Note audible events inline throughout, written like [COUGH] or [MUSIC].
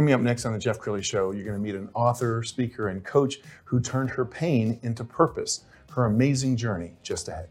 Coming up next on the Jeff Crilley Show, you're going to meet an author, speaker, and coach who turned her pain into purpose. Her amazing journey just ahead.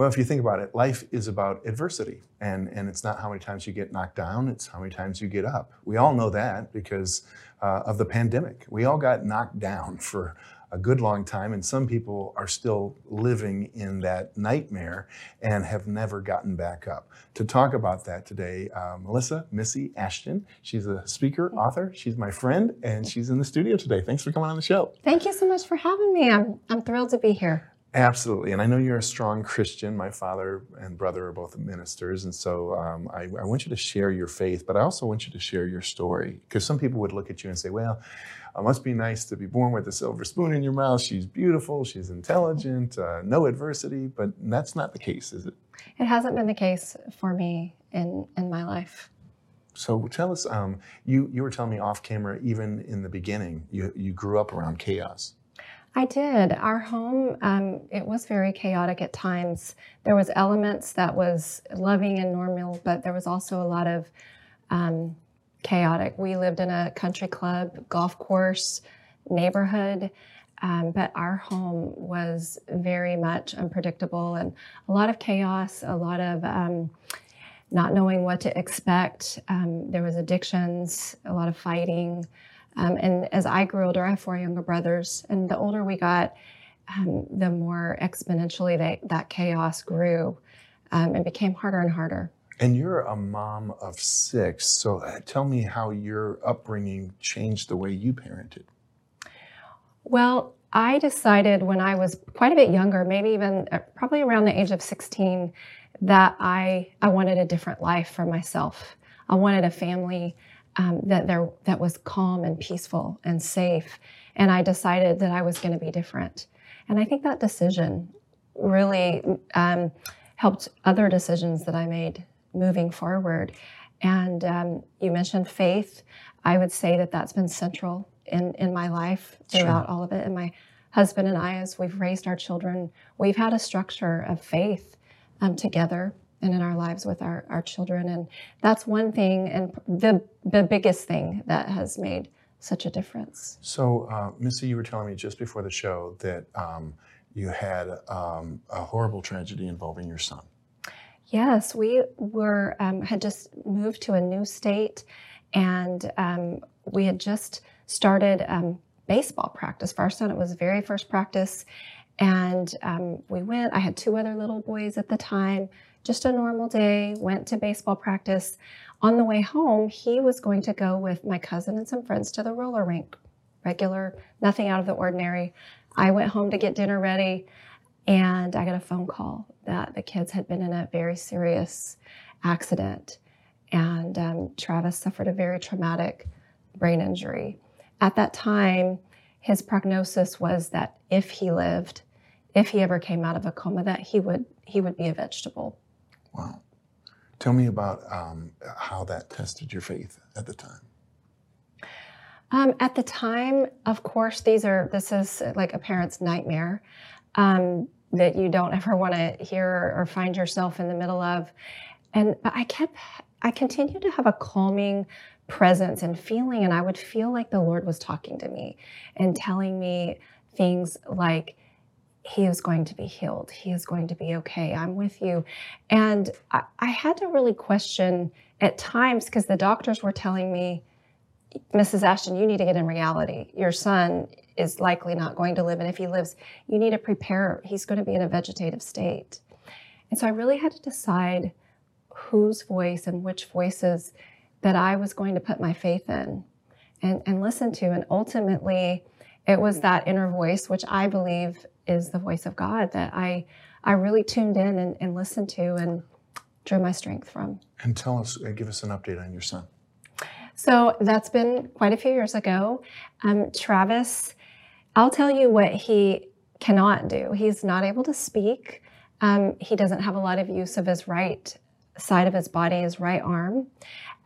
Well, if you think about it, life is about adversity. And, and it's not how many times you get knocked down, it's how many times you get up. We all know that because uh, of the pandemic. We all got knocked down [LAUGHS] for a good long time, and some people are still living in that nightmare and have never gotten back up. To talk about that today, uh, Melissa Missy Ashton. She's a speaker, author. She's my friend, and she's in the studio today. Thanks for coming on the show. Thank you so much for having me. I'm, I'm thrilled to be here. Absolutely, and I know you're a strong Christian. My father and brother are both ministers, and so um, I, I, want you to share your faith, but I also want you to share your story because some people would look at you and say, "Well, it must be nice to be born with a silver spoon in your mouth. She's beautiful, she's intelligent, uh, no adversity." But that's not the case, is it? It hasn't been the case for me in in my life. So tell us, um, you you were telling me off camera, even in the beginning, you you grew up around chaos. I did. Our home, um, it was very chaotic at times. There was elements that was loving and normal, but there was also a lot of um, chaotic. We lived in a country club, golf course, neighborhood, um, but our home was very much unpredictable and a lot of chaos, a lot of um, not knowing what to expect. Um, there was addictions, a lot of fighting. Um, and as I grew older, I have four younger brothers, and the older we got, um, the more exponentially they, that chaos grew um, and became harder and harder. And you're a mom of six, so uh, tell me how your upbringing changed the way you parented. Well, I decided when I was quite a bit younger, maybe even uh, probably around the age of 16, that I, I wanted a different life for myself. I wanted a family um, that there that was calm and peaceful and safe. And I decided that I was going to be different. And I think that decision really um, helped other decisions that I made moving forward. And um, you mentioned faith. I would say that that's been central in, in my life throughout sure. all of it. And my husband and I, as we've raised our children, we've had a structure of faith um, together and in our lives with our, our children. And that's one thing, and the, the biggest thing that has made such a difference. So, uh, Missy, you were telling me just before the show that um, you had um, a horrible tragedy involving your son. Yes, we were um, had just moved to a new state, and um, we had just started um, baseball practice for our son. It was very first practice, and um, we went. I had two other little boys at the time just a normal day, went to baseball practice. On the way home, he was going to go with my cousin and some friends to the roller rink. Regular, nothing out of the ordinary. I went home to get dinner ready, and I got a phone call that the kids had been in a very serious accident. And um, Travis suffered a very traumatic brain injury. At that time, his prognosis was that if he lived, if he ever came out of a coma, that he would he would be a vegetable. Wow. Tell me about um, how that tested your faith at the time. Um, at the time, of course, these are this is like a parent's nightmare um, that you don't [LAUGHS] ever want to hear or find yourself in the middle of. And but I kept, I continued to have a calming presence and feeling, and I would feel like the Lord was talking to me and telling me things like, he is going to be healed. He is going to be okay. I'm with you. And I, I had to really question at times because the doctors were telling me, Mrs. Ashton, you need to get in reality. Your son is likely not going to live. And if he lives, you need to prepare. He's going to be in a vegetative state. And so I really had to decide whose voice and which voices that I was going to put my faith in and, and listen to. And ultimately, it was that inner voice, which I believe is the voice of God, that I, I really tuned in and, and listened to and drew my strength from. And tell us, uh, give us an update on your son. So that's been quite a few years ago. Um, Travis, I'll tell you what he cannot do. He's not able to speak. Um, he doesn't have a lot of use of his right side of his body, his right arm.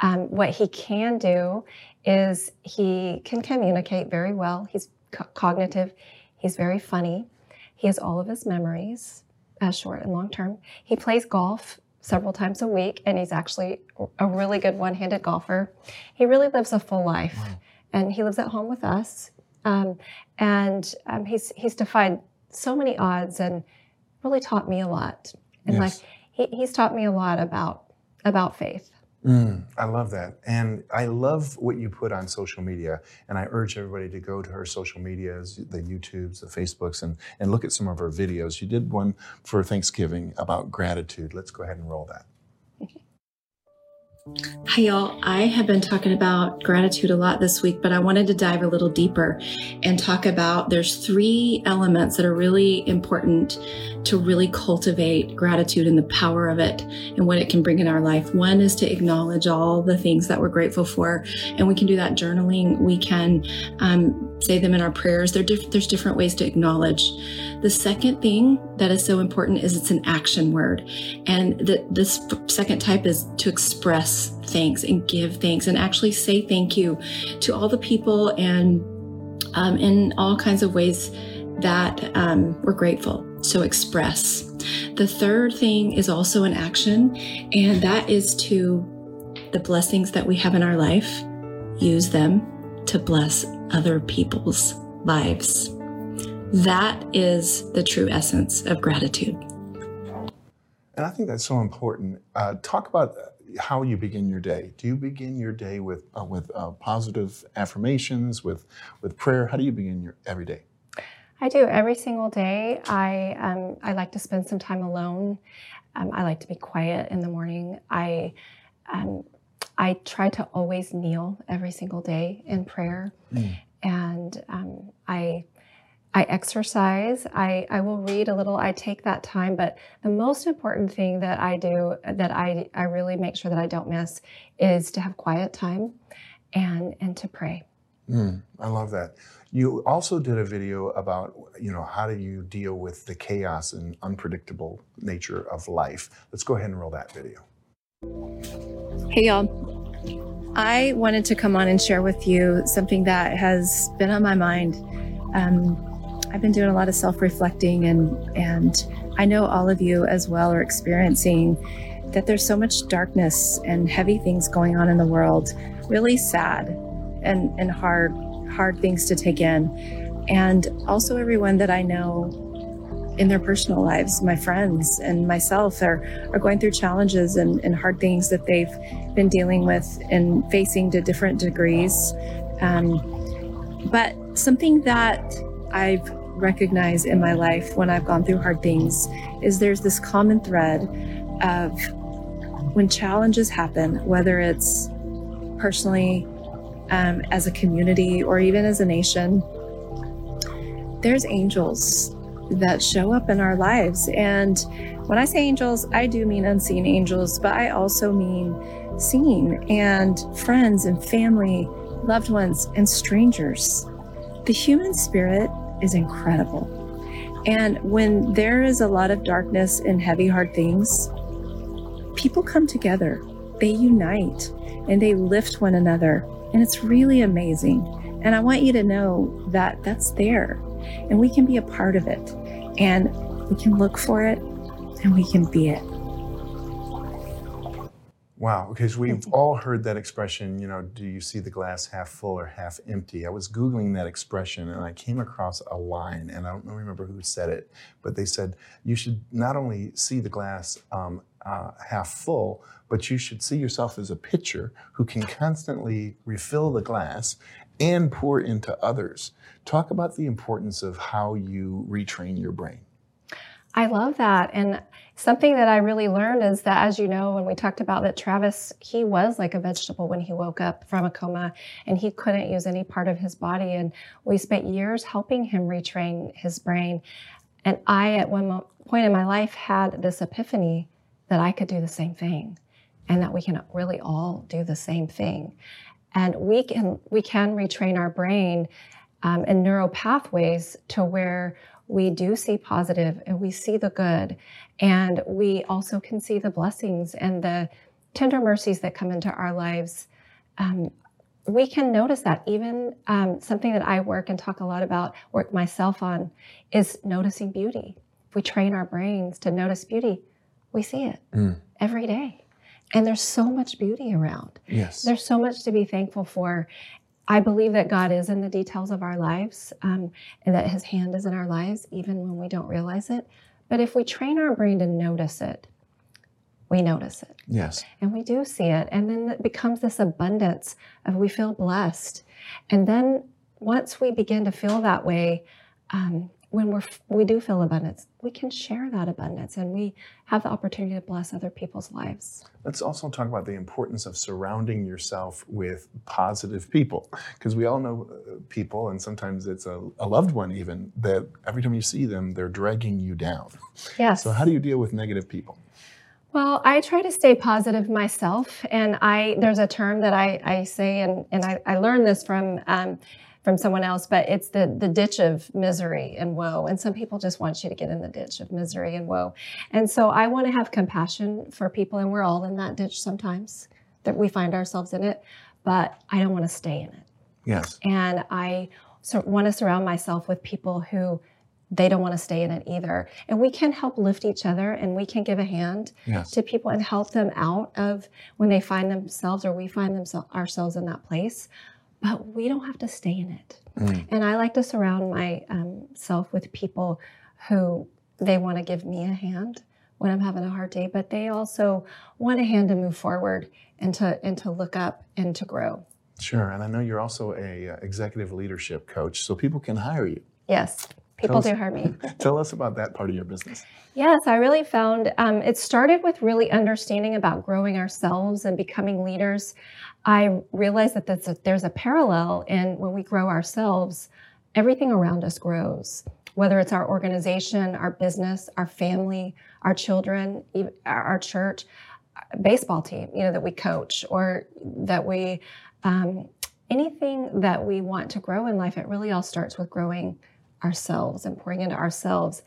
Um, what he can do is he can communicate very well. He's co- cognitive. He's very funny. He has all of his memories, uh, short and long term. He plays golf several times a week, and he's actually a really good one handed golfer. He really lives a full life, wow. and he lives at home with us. Um, and um, he's, he's defied so many odds and really taught me a lot in yes. life. He, he's taught me a lot about, about faith. Mm, I love that. And I love what you put on social media. And I urge everybody to go to her social medias, the YouTubes, the Facebooks, and, and look at some of her videos. You did one for Thanksgiving about gratitude. Let's go ahead and roll that. Hi, y'all. I have been talking about gratitude a lot this week, but I wanted to dive a little deeper and talk about there's three elements that are really important to really cultivate gratitude and the power of it and what it can bring in our life. One is to acknowledge all the things that we're grateful for, and we can do that journaling. We can um, say them in our prayers. Diff- there's different ways to acknowledge. The second thing that is so important is it's an action word, and the, this second type is to express thanks and give thanks and actually say thank you to all the people and um, in all kinds of ways that um, we're grateful. So express. The third thing is also an action, and that is to the blessings that we have in our life, use them to bless other people's lives. That is the true essence of gratitude. And I think that's so important. Uh, talk about how you begin your day. Do you begin your day with uh, with uh, positive affirmations, with with prayer? How do you begin your every day? I do every single day. I um, I like to spend some time alone. Um, I like to be quiet in the morning. I um, I try to always kneel every single day in prayer, mm. and um, I I exercise. I, I will read a little. I take that time, but the most important thing that I do that I, I really make sure that I don't miss is to have quiet time and and to pray. Mm, I love that. You also did a video about, you know, how do you deal with the chaos and unpredictable nature of life. Let's go ahead and roll that video. Hey, y'all. I wanted to come on and share with you something that has been on my mind. Um, I've been doing a lot of self-reflecting, and and I know all of you as well are experiencing that there's so much darkness and heavy things going on in the world. Really sad and and hard hard things to take in. And also, everyone that I know in their personal lives, my friends and myself are, are going through challenges and, and hard things that they've been dealing with and facing to different degrees. Um, but something that I've recognized in my life when I've gone through hard things is there's this common thread of when challenges happen, whether it's personally um, as a community or even as a nation, there's angels that show up in our lives. And when I say angels, I do mean unseen angels, but I also mean seen and friends and family, loved ones, and strangers. The human spirit is incredible. And when there is a lot of darkness and heavy, hard things, people come together, they unite, and they lift one another and it's really amazing. And I want you to know that that's there and we can be a part of it and we can look for it and we can be it. Wow, because we've all heard that expression, you know, do you see the glass half full or half empty? I was Googling that expression and I came across a line, and I don't remember who said it, but they said you should not only see the glass um, uh, half full, but you should see yourself as a pitcher who can constantly refill the glass and pour into others. Talk about the importance of how you retrain your brain. I love that. And something that I really learned is that, as you know, when we talked about that Travis, he was like a vegetable when he woke up from a coma and he couldn't use any part of his body. And we spent years helping him retrain his brain. And I, at one point in my life, had this epiphany that I could do the same thing and that we can really all do the same thing. And we can, we can retrain our brain um, and neural pathways to where we do see positive and we see the good. And we also can see the blessings and the tender mercies that come into our lives. Um, we can notice that even um, something that I work and talk a lot about, work myself on, is noticing beauty. If we train our brains to notice beauty, we see it mm. every day. And there's so much beauty around. Yes. There's so much to be thankful for. I believe that God is in the details of our lives um, and that His hand is in our lives, even when we don't realize it. But if we train our brain to notice it, we notice it. Yes. And we do see it. And then it becomes this abundance of we feel blessed. And then once we begin to feel that way, um, when we're we do feel abundance, we can share that abundance and we have the opportunity to bless other people's lives. Let's also talk about the importance of surrounding yourself with positive people because we all know uh, people and sometimes it's a, a, loved one even that every time you see them they're dragging you down. Yes. So how do you deal with negative people? Well, I try to stay positive myself, and I there's a term that I, I say, and, and I, I learned this from um, from someone else, but it's the the ditch of misery and woe. And some people just want you to get in the ditch of misery and woe. And so I want to have compassion for people, and we're all in that ditch sometimes that we find ourselves in it, but I don't want to stay in it. Yes. And I so want to surround myself with people who they don't want to stay in it either. And we can help lift each other and we can give a hand yes. to people and help them out of when they find themselves or we find themselves ourselves in that place but we don't have to stay in it. Mm. And I like to surround myself um, with people who they want to give me a hand when I'm having a hard day, but they also want a hand to move forward and to and to look up and to grow. Sure, and I know you're also a uh, executive leadership coach, so people can hire you. Yes, people do hire me. [LAUGHS] tell us about that part of your business. Yes, I really found um, it started with really understanding about growing ourselves and becoming leaders. I realized that there's a, there's a parallel in when we grow ourselves, everything around us grows, whether it's our organization, our business, our family, our children, our church, baseball team, you know, that we coach or that we, um, anything that we want to grow in life, it really all starts with growing ourselves and pouring into ourselves.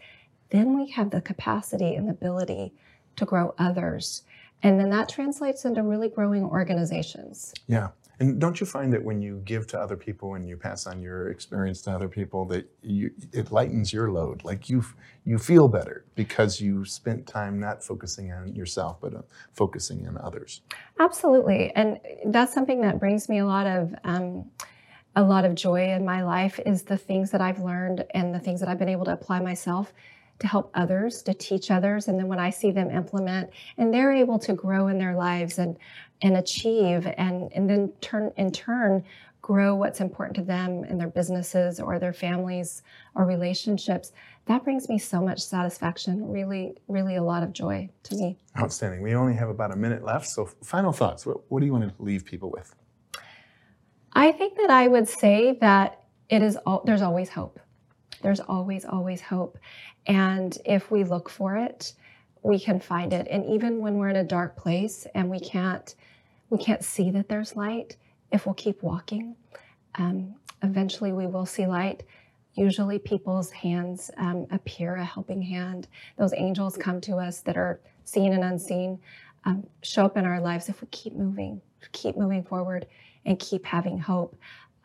Then we have the capacity and ability to grow others and then that translates into really growing organizations. Yeah. And don't you find that when you give to other people and you pass on your experience to other people, that you, it lightens your load? Like you, you feel better because you spent time not focusing on yourself, but uh, focusing on others. Absolutely, and that's something that brings me a lot of. Um, a lot of joy in my life is the things that I've learned and the things that I've been able to apply myself to help others, to teach others. And then when I see them implement and they're able to grow in their lives and, and achieve and, and then turn in turn grow what's important to them in their businesses or their families or relationships, that brings me so much satisfaction, really, really a lot of joy to me. Outstanding. We only have about a minute left. So final thoughts. What, what do you want to leave people with? I think that I would say that it is all, there's always hope. There's always, always hope. And if we look for it, we can find it. And even when we're in a dark place and we can't, we can't see that there's light, if we'll keep walking, um, eventually we will see light. Usually people's hands um, appear a helping hand. Those angels come to us that are seen and unseen, um, show up in our lives if we keep moving, keep moving forward, and keep having hope.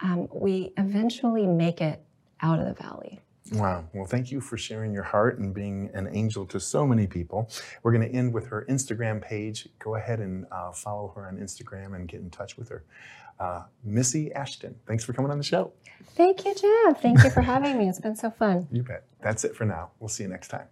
Um, we eventually make it out of the valley. Wow. Well, thank you for sharing your heart and being an angel to so many people. We're going to end with her Instagram page. Go ahead and uh, follow her on Instagram and get in touch with her. Uh, Missy Ashton, thanks for coming on the show. Thank you, Jeff. Thank you for having me. It's been so fun. You bet. That's it for now. We'll see you next time.